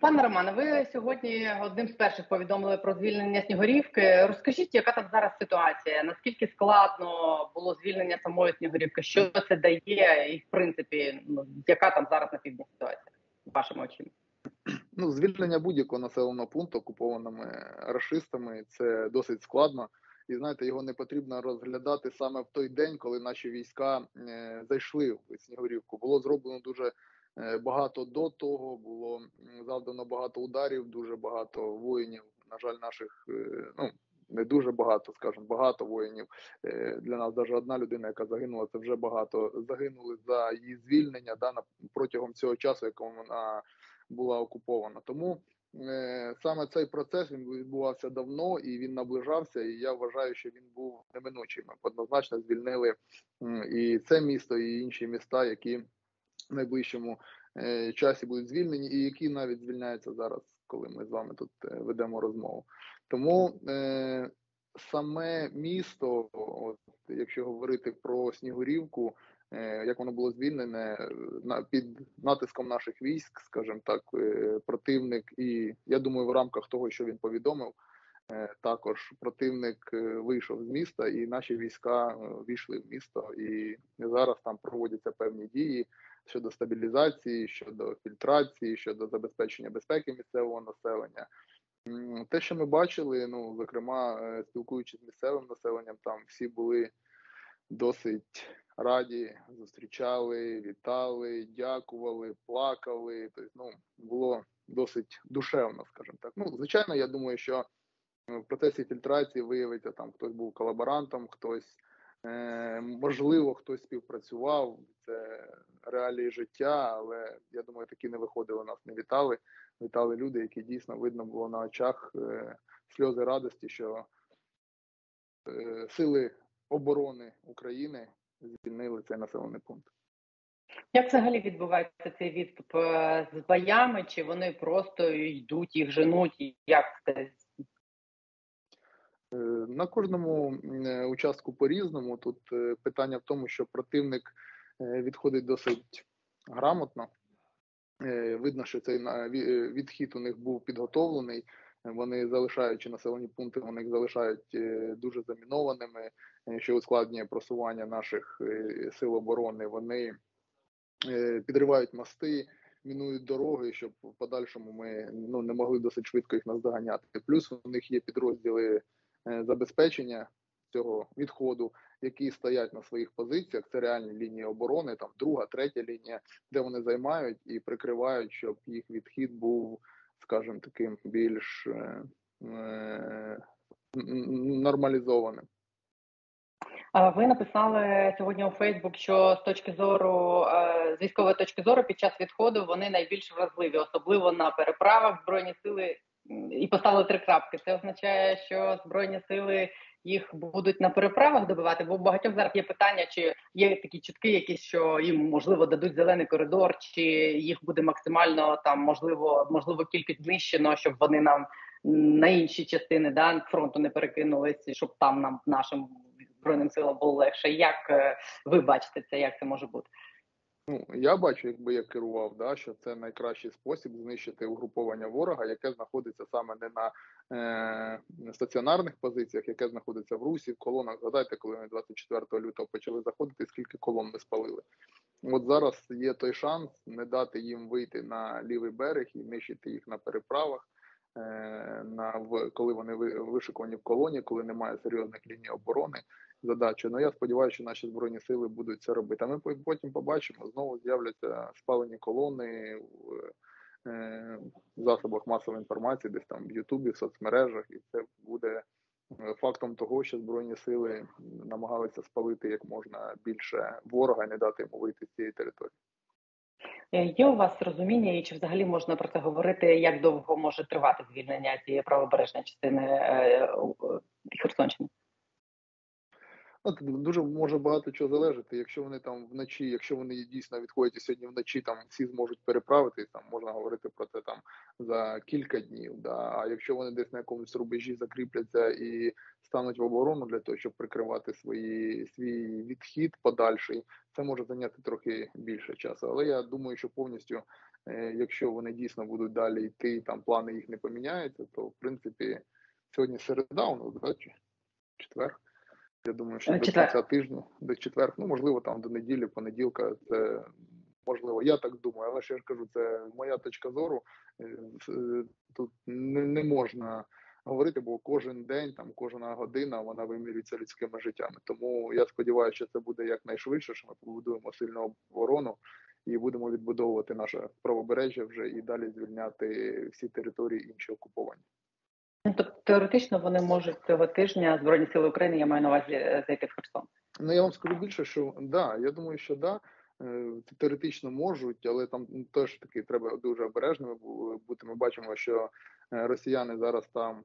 Пане Романе, ви сьогодні одним з перших повідомили про звільнення Снігурівки. Розкажіть, яка там зараз ситуація? Наскільки складно було звільнення самої Снігурівки? Що це дає, і в принципі, ну яка там зараз на півдні ситуація вашими очима? Ну, звільнення будь-якого населеного пункту окупованими рашистами це досить складно. І знаєте, його не потрібно розглядати саме в той день, коли наші війська е, зайшли в Снігурівку. Було зроблено дуже багато до того було завдано багато ударів, дуже багато воїнів. На жаль, наших е, ну не дуже багато, скажімо, багато воїнів. Е, для нас навіть одна людина, яка загинула, це вже багато. Загинули за її звільнення да, протягом цього часу, якому вона була окупована. Тому саме цей процес він відбувався давно і він наближався. І я вважаю, що він був неминучим. Однозначно звільнили і це місто, і інші міста, які найближчому е, часі будуть звільнені, і які навіть звільняються зараз, коли ми з вами тут е, ведемо розмову. Тому е, саме місто, от, якщо говорити про Снігурівку, е, як воно було звільнене на під натиском наших військ, скажімо так, е, противник, і я думаю, в рамках того, що він повідомив. Е, також противник вийшов з міста, і наші війська війшли в місто, і зараз там проводяться певні дії щодо стабілізації, щодо фільтрації, щодо забезпечення безпеки місцевого населення. Те, що ми бачили, ну зокрема, е, спілкуючись з місцевим населенням, там всі були досить раді, зустрічали, вітали, дякували, плакали. Тобто, ну було досить душевно, скажімо так. Ну, звичайно, я думаю, що в процесі фільтрації виявиться там хтось був колаборантом, хтось Е, можливо, хтось співпрацював, це реалії життя, але я думаю, такі не виходили нас, не вітали. Вітали люди, які дійсно видно було на очах е, сльози радості, що е, сили оборони України звільнили цей населений пункт. Як взагалі відбувається цей відступ з боями? Чи вони просто йдуть, їх женуть? Як це Е, на кожному е, участку по різному. Тут е, питання в тому, що противник відходить досить грамотно. Видно, що цей відхід у них був підготовлений. Вони залишаючи населені пункти, вони їх залишають дуже замінованими, що ускладнює просування наших сил оборони. Вони підривають мости, мінують дороги, щоб в подальшому ми ну не могли досить швидко їх наздоганяти. Плюс у них є підрозділи Е, забезпечення цього відходу, які стоять на своїх позиціях. Це реальні лінії оборони, там друга, третя лінія, де вони займають і прикривають, щоб їх відхід був, скажімо, таким більш е, е нормалізованим. Ви написали сьогодні у Фейсбук, що з точки зору е, з військової точки зору під час відходу вони найбільш вразливі, особливо на переправах збройні сили і поставили три крапки. Це означає, що збройні сили їх будуть на переправах добивати. Бо у багатьох зараз є питання, чи є такі чутки, якісь що їм можливо дадуть зелений коридор, чи їх буде максимально там можливо, можливо, кількість знищено, щоб вони нам на інші частини да фронту не перекинулись, щоб там нам нашим збройним силам було легше. Як е, ви бачите це? Як це може бути? Ну, я бачу, якби я керував, да, що це найкращий спосіб знищити угруповання ворога, яке знаходиться саме не на е, стаціонарних позиціях, яке знаходиться в Русі, в колонах. Згадайте, коли ми 24 лютого почали заходити, скільки колон ми спалили. От зараз є той шанс не дати їм вийти на лівий берег і нищити їх на переправах. Е, на в коли вони вишикувані в колоні, коли немає серйозних ліній оборони, задачу. Ну я сподіваюся, що наші збройні сили будуть це робити. А ми потім побачимо знову з'являться спалені колони в е, засобах масової інформації, десь там в Ютубі, в соцмережах, і це буде е, фактом того, що збройні сили намагалися спалити як можна більше ворога і не дати йому вийти з цієї території. Е, є у вас розуміння, і чи взагалі можна про це говорити, як довго може тривати звільнення цієї правобережної частини От дуже може багато чого залежати. Якщо вони там вночі, якщо вони дійсно відходять сьогодні вночі, там всі зможуть переправити, там можна говорити про це там за кілька днів. Да. А якщо вони десь на якомусь рубежі закріпляться і стануть в оборону для того, щоб прикривати свої свій відхід подальший, це може зайняти трохи більше часу. Але я думаю, що повністю, е, якщо вони дійсно будуть далі йти, там плани їх не поміняються, то в принципі сьогодні середа у нас, да, четвер. Я думаю, що четвер. до кінця тижня, до четвер, ну можливо, там до неділі, понеділка, це можливо. Я так думаю, але ще ж кажу, це моя точка зору. Е, е, тут не, не можна говорити, бо кожен день, там кожна година вона вимірюється людськими життями. Тому я сподіваюся, що це буде якнайшвидше, що ми побудуємо сильну оборону і будемо відбудовувати наше правобережжя вже і далі звільняти всі території інші окуповані. Ну, тобто теоретично вони можуть цього тижня збройні сили України. Я маю на увазі е, зайти в Херсон. Ну я вам скажу більше, що да, я думаю, що да. Е, теоретично можуть, але там теж таки треба дуже обережними бути. Ми бачимо, що е, росіяни зараз там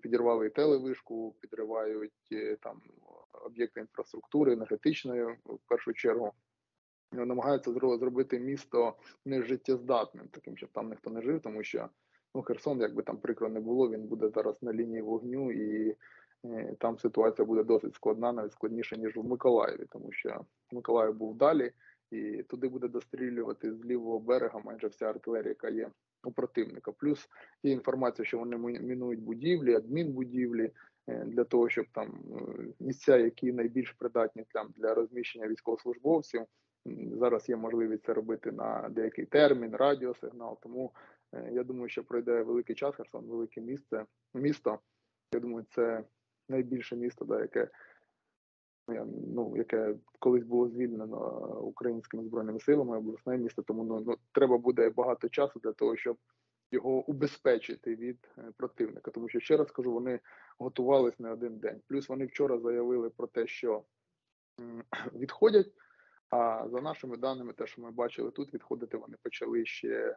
підірвали телевишку, підривають там об'єкти інфраструктури, енергетичної в першу чергу. Намагаються зробити місто нежиттєздатним, таким щоб там ніхто не жив, тому що Ну, Херсон, як би там прикро не було, він буде зараз на лінії вогню, і е, там ситуація буде досить складна, навіть складніша, ніж в Миколаєві, тому що Миколаїв був далі, і туди буде дострілювати з лівого берега майже вся артилерія, яка є у противника. Плюс є інформація, що вони мінують будівлі, адмінбудівлі е, для того, щоб там е, місця, які найбільш придатні там для розміщення військовослужбовців. Зараз є можливість це робити на деякий термін, радіосигнал. Тому я думаю, що пройде великий час Херсон, велике місце, місто. Я думаю, це найбільше місто, да, яке ну, яке колись було звільнено українськими збройними силами, обласне місто. Тому ну, ну треба буде багато часу для того, щоб його убезпечити від е, противника. Тому що ще раз кажу, вони готувалися не один день. Плюс вони вчора заявили про те, що відходять. А за нашими даними, те, що ми бачили тут, відходити вони почали ще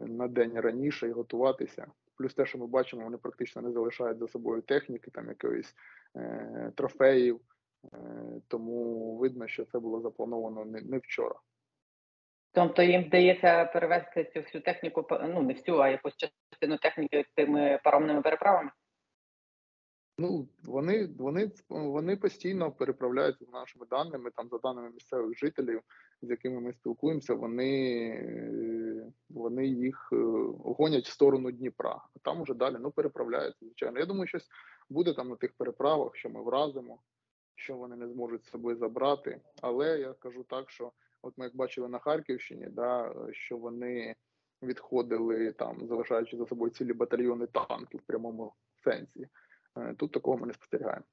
на день раніше і готуватися. Плюс те, що ми бачимо, вони практично не залишають за собою техніки, там якоїсь е, трофеїв, е, тому видно, що це було заплановано не, не вчора. Тобто їм вдається перевезти цю всю техніку, ну не всю, а якусь частину техніки тими паромними переправами? Ну вони вони вони постійно переправляються з нашими даними, там за даними місцевих жителів, з якими ми спілкуємося. Вони вони їх е, гонять в сторону Дніпра, а там уже далі ну переправляються. Звичайно, я думаю, щось буде там на тих переправах, що ми вразимо, що вони не зможуть з собою забрати. Але я кажу так, що от ми як бачили на Харківщині, да що вони відходили там, залишаючи за собою цілі батальйони танків в прямому сенсі. Е, тут такого ми не спостерігаємо.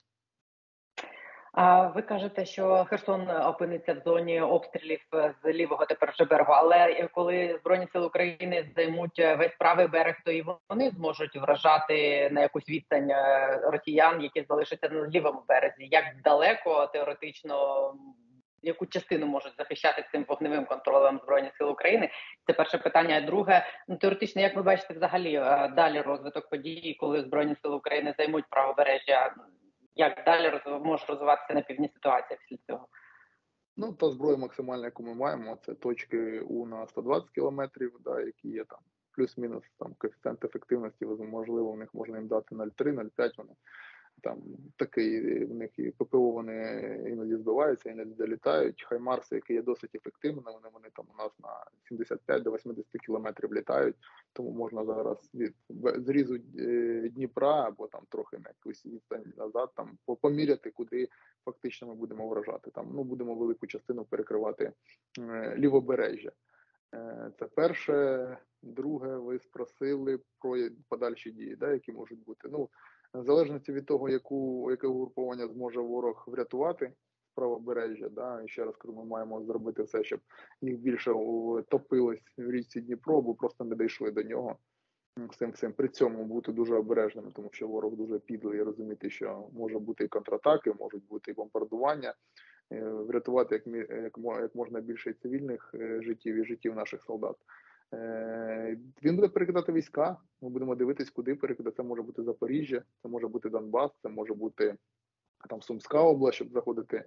Ви кажете, що Херсон опиниться в зоні обстрілів з лівого тепер вже берегу, але коли збройні сили України займуть весь правий берег, то і вони зможуть вражати на якусь відстань е, росіян, які залишаться на лівому березі. Як далеко теоретично яку частину можуть захищати цим вогневим контролем збройних сил України? Це перше питання. Друге, ну теоретично, як ви бачите, взагалі е, далі розвиток подій, коли збройні сили України займуть правобережжя, як далі роз... може розвиватися на півдні ситуація після цього? Ну та зброя максимальна, яку ми маємо, це точки у на 120 кілометрів, да, які є там плюс-мінус там коефіцієнт ефективності, можливо, в них можна їм дати 0,3, 0,5, Вони там такий в них і ППО вони іноді збиваються, іноді долітають. Хаймарси, які є досить ефективними, вони вони там у нас на 75 до 80 кілометрів літають, тому можна зараз від зрізу е, Дніпра або там трохи на якусь відстань назад, там поміряти, куди фактично ми будемо вражати. Там ну будемо велику частину перекривати е, лівобережжя. Е, це перше, друге, ви спросили про подальші дії, да, які можуть бути. Ну в залежності від того, яку яке угруповання зможе ворог врятувати правобережжя, да і ще раз кажу, ми маємо зробити все, щоб їх більше топилось в річці Дніпро, бо просто не дійшли до нього. Всім всім при цьому бути дуже обережними, тому що ворог дуже підлий і розуміти, що може бути і контратаки, можуть бути і бомбардування, е, врятувати як як, як можна більше цивільних е, життів і життів наших солдат. Е, він буде перекидати війська. Ми будемо дивитись, куди перекидати. Це може бути Запоріжжя, це може бути Донбас, це може бути там Сумська область, щоб заходити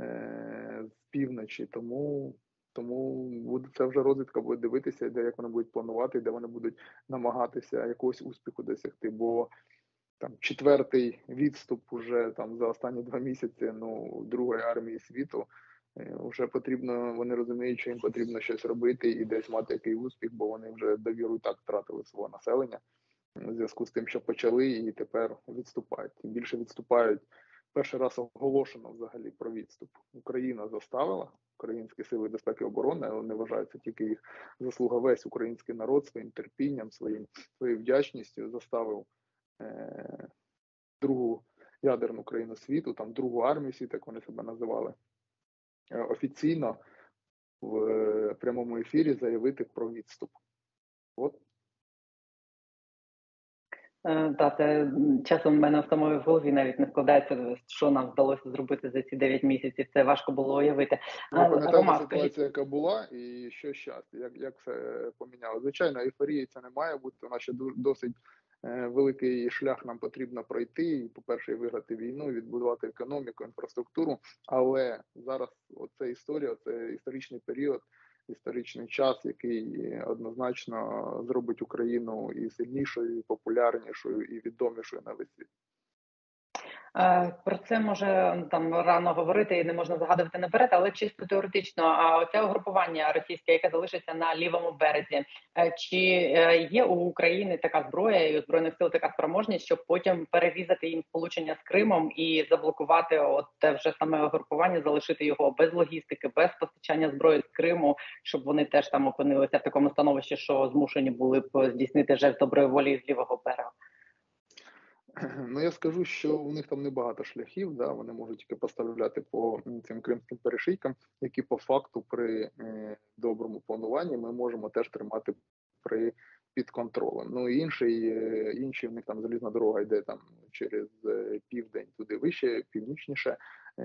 е, з півночі. Тому тому буде це вже розвідка буде дивитися, де як вони будуть планувати, де вони будуть намагатися якогось успіху досягти. Бо там четвертий відступ уже там за останні два місяці ну другої армії світу. Е, вже потрібно, вони розуміють, що їм потрібно щось робити і десь мати який успіх, бо вони вже довіру і так втратили свого населення у зв'язку з тим, що почали, і тепер відступають. Тим більше відступають. Перший раз оголошено взагалі про відступ. Україна заставила українські сили безпеки і оборони, але не вважається тільки їх заслуга. Весь український народ своїм терпінням, своїм своєю вдячністю заставив е, другу ядерну країну світу, там другу армію світу, як вони себе називали, е, офіційно в е, прямому ефірі заявити про відступ. От та це часом в мене в самої в голові навіть не складається, що нам вдалося зробити за ці 9 місяців. Це важко було уявити. Ви пам'ятаєте ситуація, яка була, і що зараз, як як все поміняло? Звичайно, ейфорії це не має бути. У нас ще досить е, великий шлях нам потрібно пройти. І, по перше, виграти війну, відбудувати економіку, інфраструктуру. Але зараз оця історія, це історичний період історичний час, який однозначно зробить Україну і сильнішою, і популярнішою, і відомішою на весь світ. Е, про це може там рано говорити і не можна загадувати наперед, але чисто теоретично, а це угрупування російське, яке залишиться на лівому березі, е, чи е, є у України така зброя і у збройних сил така спроможність, щоб потім перерізати їм сполучення з Кримом і заблокувати от те вже саме угрупування, залишити його без логістики, без постачання зброї з Криму, щоб вони теж там опинилися в такому становищі, що змушені були б здійснити жест доброї волі з лівого берега. Ну я скажу, що у них там небагато шляхів, да, вони можуть тільки поставляти по цим кримським перешийкам, які по факту при е, доброму плануванні ми можемо теж тримати при під контролем. Ну інший, е, інші в них там залізна дорога йде там через е, південь, туди вище, північніше. Е,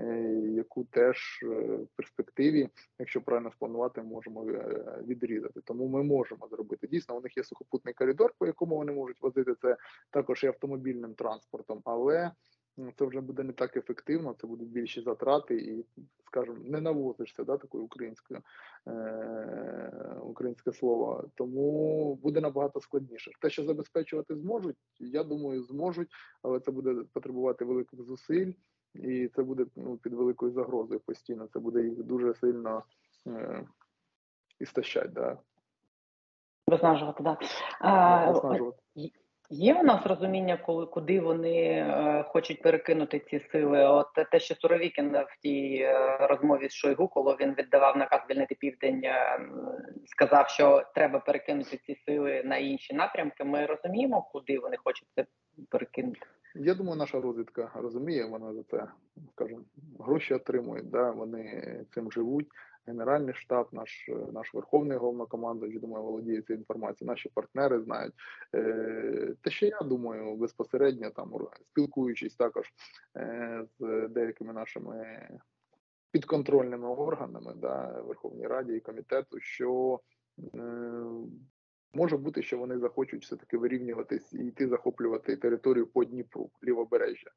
яку теж в перспективі, якщо правильно спланувати, можемо відрізати. Тому ми можемо зробити. Дійсно, у них є сухопутний коридор, по якому вони можуть возити це також і автомобільним транспортом, але Ну, це вже буде не так ефективно, це будуть більші затрати, і, скажімо, не навозишся да, такою українською е- українське слово. Тому буде набагато складніше. Те, що забезпечувати зможуть, я думаю, зможуть, але це буде потребувати великих зусиль, і це буде ну, під великою загрозою постійно. Це буде їх дуже сильно е- істощать. Да. Виснажувати, так. Да. Виснажувати. Є у нас розуміння, коли куди вони е, хочуть перекинути ці сили? От те, що Суровікін в тій е, розмові з Шойгу, коли він віддавав наказ звільнити південь, е, сказав, що треба перекинути ці сили на інші напрямки. Ми розуміємо, куди вони хочуть це перекинути. Я думаю, наша розвідка розуміє. Вона за це скажімо, гроші отримує. Да, вони цим живуть. Генеральний штаб, наш наш верховний головнокомандуючий, думаю, володіє цією інформацією. Наші партнери знають. Е, Те, що я думаю, безпосередньо там спілкуючись також е, з деякими нашими підконтрольними органами, да, Верховній Раді і комітету, що е, може бути, що вони захочуть все таки вирівнюватись і йти захоплювати територію по Дніпру, лівобережжя.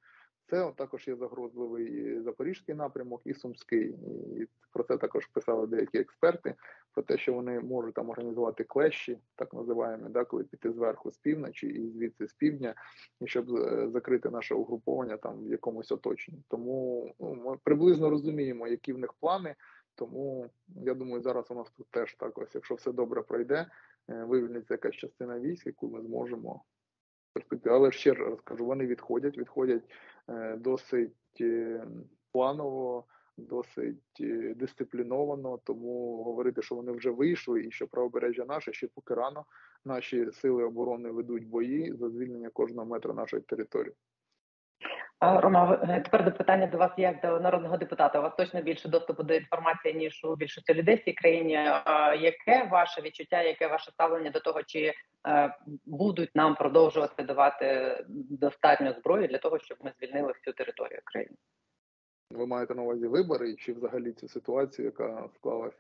Це також є загрозливий запорізький напрямок і Сумський. І про це також писали деякі експерти, про те, що вони можуть там організувати клещі, так називаємо, да, коли піти зверху з півночі і звідси з півдня, і щоб е, закрити наше угруповання там в якомусь оточенні. Тому ну, ми приблизно розуміємо, які в них плани. Тому я думаю, зараз у нас тут теж так ось, якщо все добре пройде, е, вивільниться якась частина військ, яку ми зможемо. Але ще раз кажу, вони відходять, відходять досить е, планово, досить е, дисципліновано. Тому говорити, що вони вже вийшли, і що правобережжя наше ще поки рано. Наші сили оборони ведуть бої за звільнення кожного метра нашої території. Рома, е, тепер до питання до вас як до народного депутата. У вас точно більше доступу до інформації ніж у більшості людей в цій країні. Яке ваше відчуття, яке ваше ставлення до того, чи е, будуть нам продовжувати давати достатньо зброї для того, щоб ми звільнили всю територію країни? Ви маєте на увазі вибори чи взагалі цю ситуацію, яка склалась?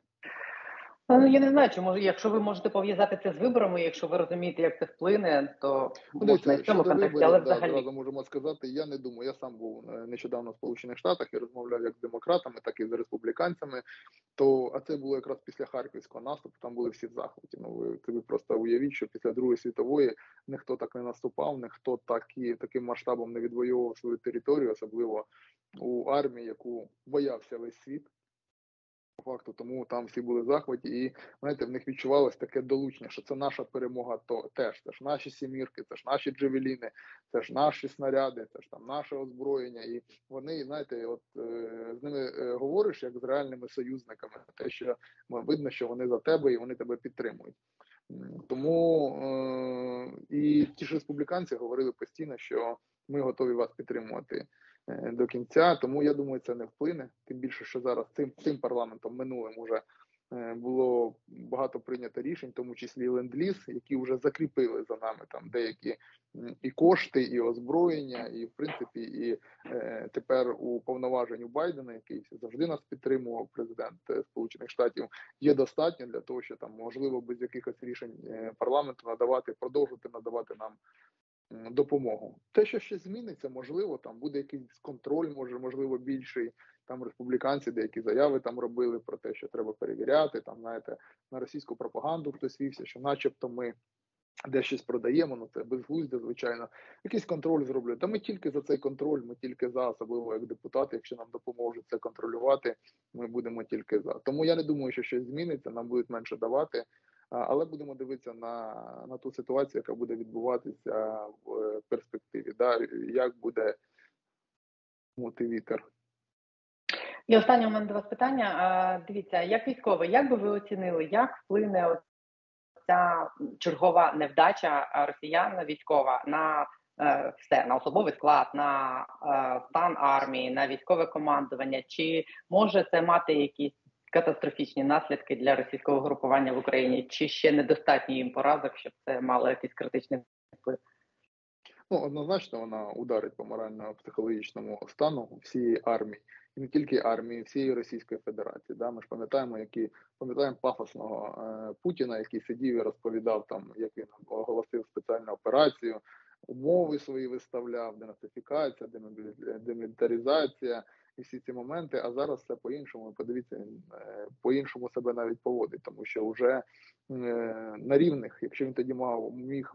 Ну я не знаю, чи може, якщо ви можете пов'язати це з виборами, якщо ви розумієте, як це вплине, то Ну, можна в цьому контексті, але да, взагалі одразу можемо сказати. Я не думаю. Я сам був е, нещодавно в Сполучених Штатах і розмовляв як з демократами, так і з республіканцями. То а це було якраз після харківського наступу. Там були всі в захваті. Ну ви ви просто уявіть, що після Другої світової ніхто так не наступав, ніхто так і таким масштабом не відвоював свою територію, особливо у армії, яку боявся весь світ факту, тому там всі були захваті, і знаєте, в них відчувалось таке долучення, що це наша перемога, то теж це ж наші сімірки, це ж наші джевеліни, це ж наші снаряди, це ж там наше озброєння. І вони, знаєте, от е, з ними е, говориш як з реальними союзниками, те, що видно, що вони за тебе і вони тебе підтримують. Тому е, і ті ж республіканці говорили постійно, що ми готові вас підтримувати. Е, до кінця. Тому я думаю, це не вплине. Тим більше, що зараз цим цим парламентом минулим уже е, було багато прийнято рішень, в тому числі ленд-ліз, які вже закріпили за нами там деякі і кошти, і озброєння, і в принципі, і е, тепер у повноваженню Байдена, який завжди нас підтримував, президент е, Сполучених Штатів, є достатньо для того, що там можливо без якихось рішень парламенту надавати, продовжувати надавати нам допомогу. Те, що ще зміниться, можливо, там буде якийсь контроль, може, можливо, більший. Там республіканці деякі заяви там робили про те, що треба перевіряти. Там знаєте, на російську пропаганду хтось вівся, що, начебто, ми де щось продаємо. Ну це безглуздя, звичайно. Якийсь контроль зроблять. Та ми тільки за цей контроль, ми тільки за, особливо як депутати. Якщо нам допоможуть це контролювати, ми будемо тільки за. Тому я не думаю, що щось зміниться. Нам будуть менше давати але будемо дивитися на на ту ситуацію, яка буде відбуватися в перспективі. Да, Як буде вітер. І останнє у мене до вас питання. Дивіться, як військовий, як би ви оцінили, як вплине ця чергова невдача росіян військова на е, все на особовий склад, на е, стан армії, на військове командування? Чи може це мати якісь катастрофічні наслідки для російського групування в Україні, чи ще недостатньо їм поразок, щоб це мало якийсь критичний вплив? Ну, однозначно, вона ударить по морально-психологічному стану всієї армії, і не тільки армії, всієї Російської Федерації. Да? Ми ж пам'ятаємо, які пам'ятаємо пафосного е, Путіна, який сидів і розповідав там, як він оголосив спеціальну операцію, умови свої виставляв, денацифікація, демілітаризація і всі ці моменти. А зараз все по-іншому. Подивіться, він е, по-іншому себе навіть поводить, тому що вже е, на рівних, якщо він тоді мав міг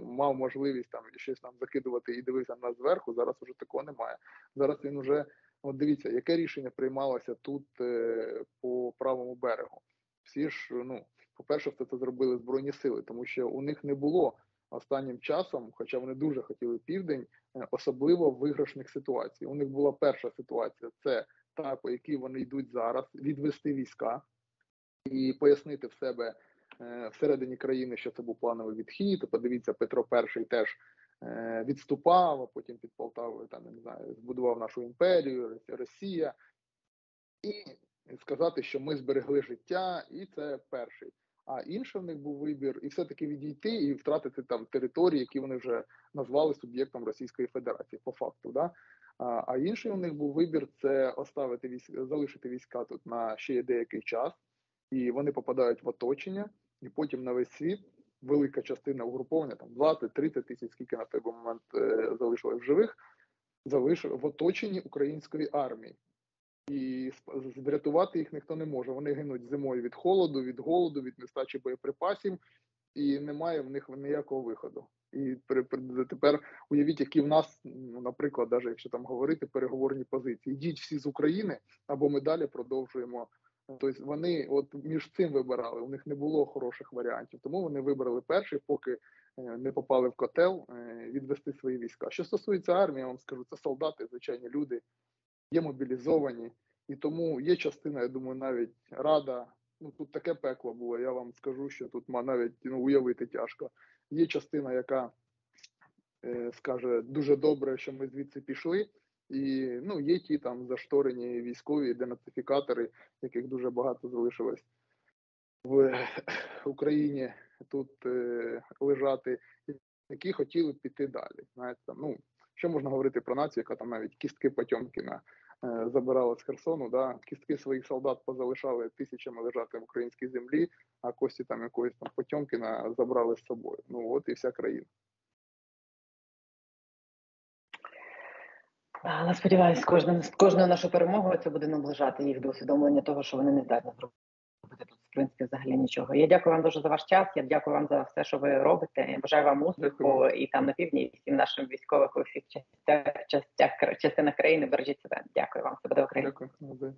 мав можливість там щось там закидувати і дивився на зверху. Зараз уже такого немає. Зараз він уже от дивіться, яке рішення приймалося тут е, по правому берегу. Всі ж ну по перше, все це зробили збройні сили, тому що у них не було останнім часом, хоча вони дуже хотіли південь, е, особливо виграшних ситуацій. У них була перша ситуація: це та, по якій вони йдуть зараз, відвести війська і пояснити в себе е, всередині країни, що це був плановий відхід. Подивіться, Петро І теж е, відступав, а потім під Полтавою там не знаю, збудував нашу імперію, Росія, і сказати, що ми зберегли життя, і це перший. А інший в них був вибір, і все-таки відійти і втратити там території, які вони вже назвали суб'єктом Російської Федерації, по факту. Да? А інший у них був вибір це оставити військ, залишити війська тут на ще деякий час, і вони попадають в оточення, і потім на весь світ велика частина угруповання, там 20-30 тисяч, скільки на той момент е, залишилось в живих, залишили в оточенні української армії і врятувати їх ніхто не може. Вони гинуть зимою від холоду, від голоду, від нестачі боєприпасів, і немає в них ніякого виходу. І тепер уявіть, які в нас, ну, наприклад, навіть якщо там говорити переговорні позиції, йдіть всі з України, або ми далі продовжуємо. Тобто вони от між цим вибирали. У них не було хороших варіантів, тому вони вибрали перший, поки е, не попали в котел, е, відвести свої війська. Що стосується армії, я вам скажу, це солдати, звичайні люди, є мобілізовані, і тому є частина, я думаю, навіть рада. Ну тут таке пекло було. Я вам скажу, що тут навіть ну, уявити тяжко. Є частина, яка е, скаже дуже добре, що ми звідси пішли. І ну, є ті там зашторені військові денацифікатори, яких дуже багато залишилось в Україні тут е, лежати, які хотіли піти далі. Знаєте, ну що можна говорити про націю, яка там навіть кістки Потьомкіна е, забирали з Херсону. Да, Кістки своїх солдат позалишали тисячами лежати в українській землі, а кості там якоїсь там Потьомкіна забрали з собою. Ну от і вся країна. Але сподіваюся, кожним кожною нашою перемогою це буде наближати їх до усвідомлення того, що вони не здатні зробити принципі взагалі нічого. Я дякую вам дуже за ваш час. Я дякую вам за все, що ви робите. Я бажаю вам успіху і там на півдні, і всім нашим військових у всіх частях частинах країни. Бережіть себе. Дякую вам. Все буде Україна. Дякую.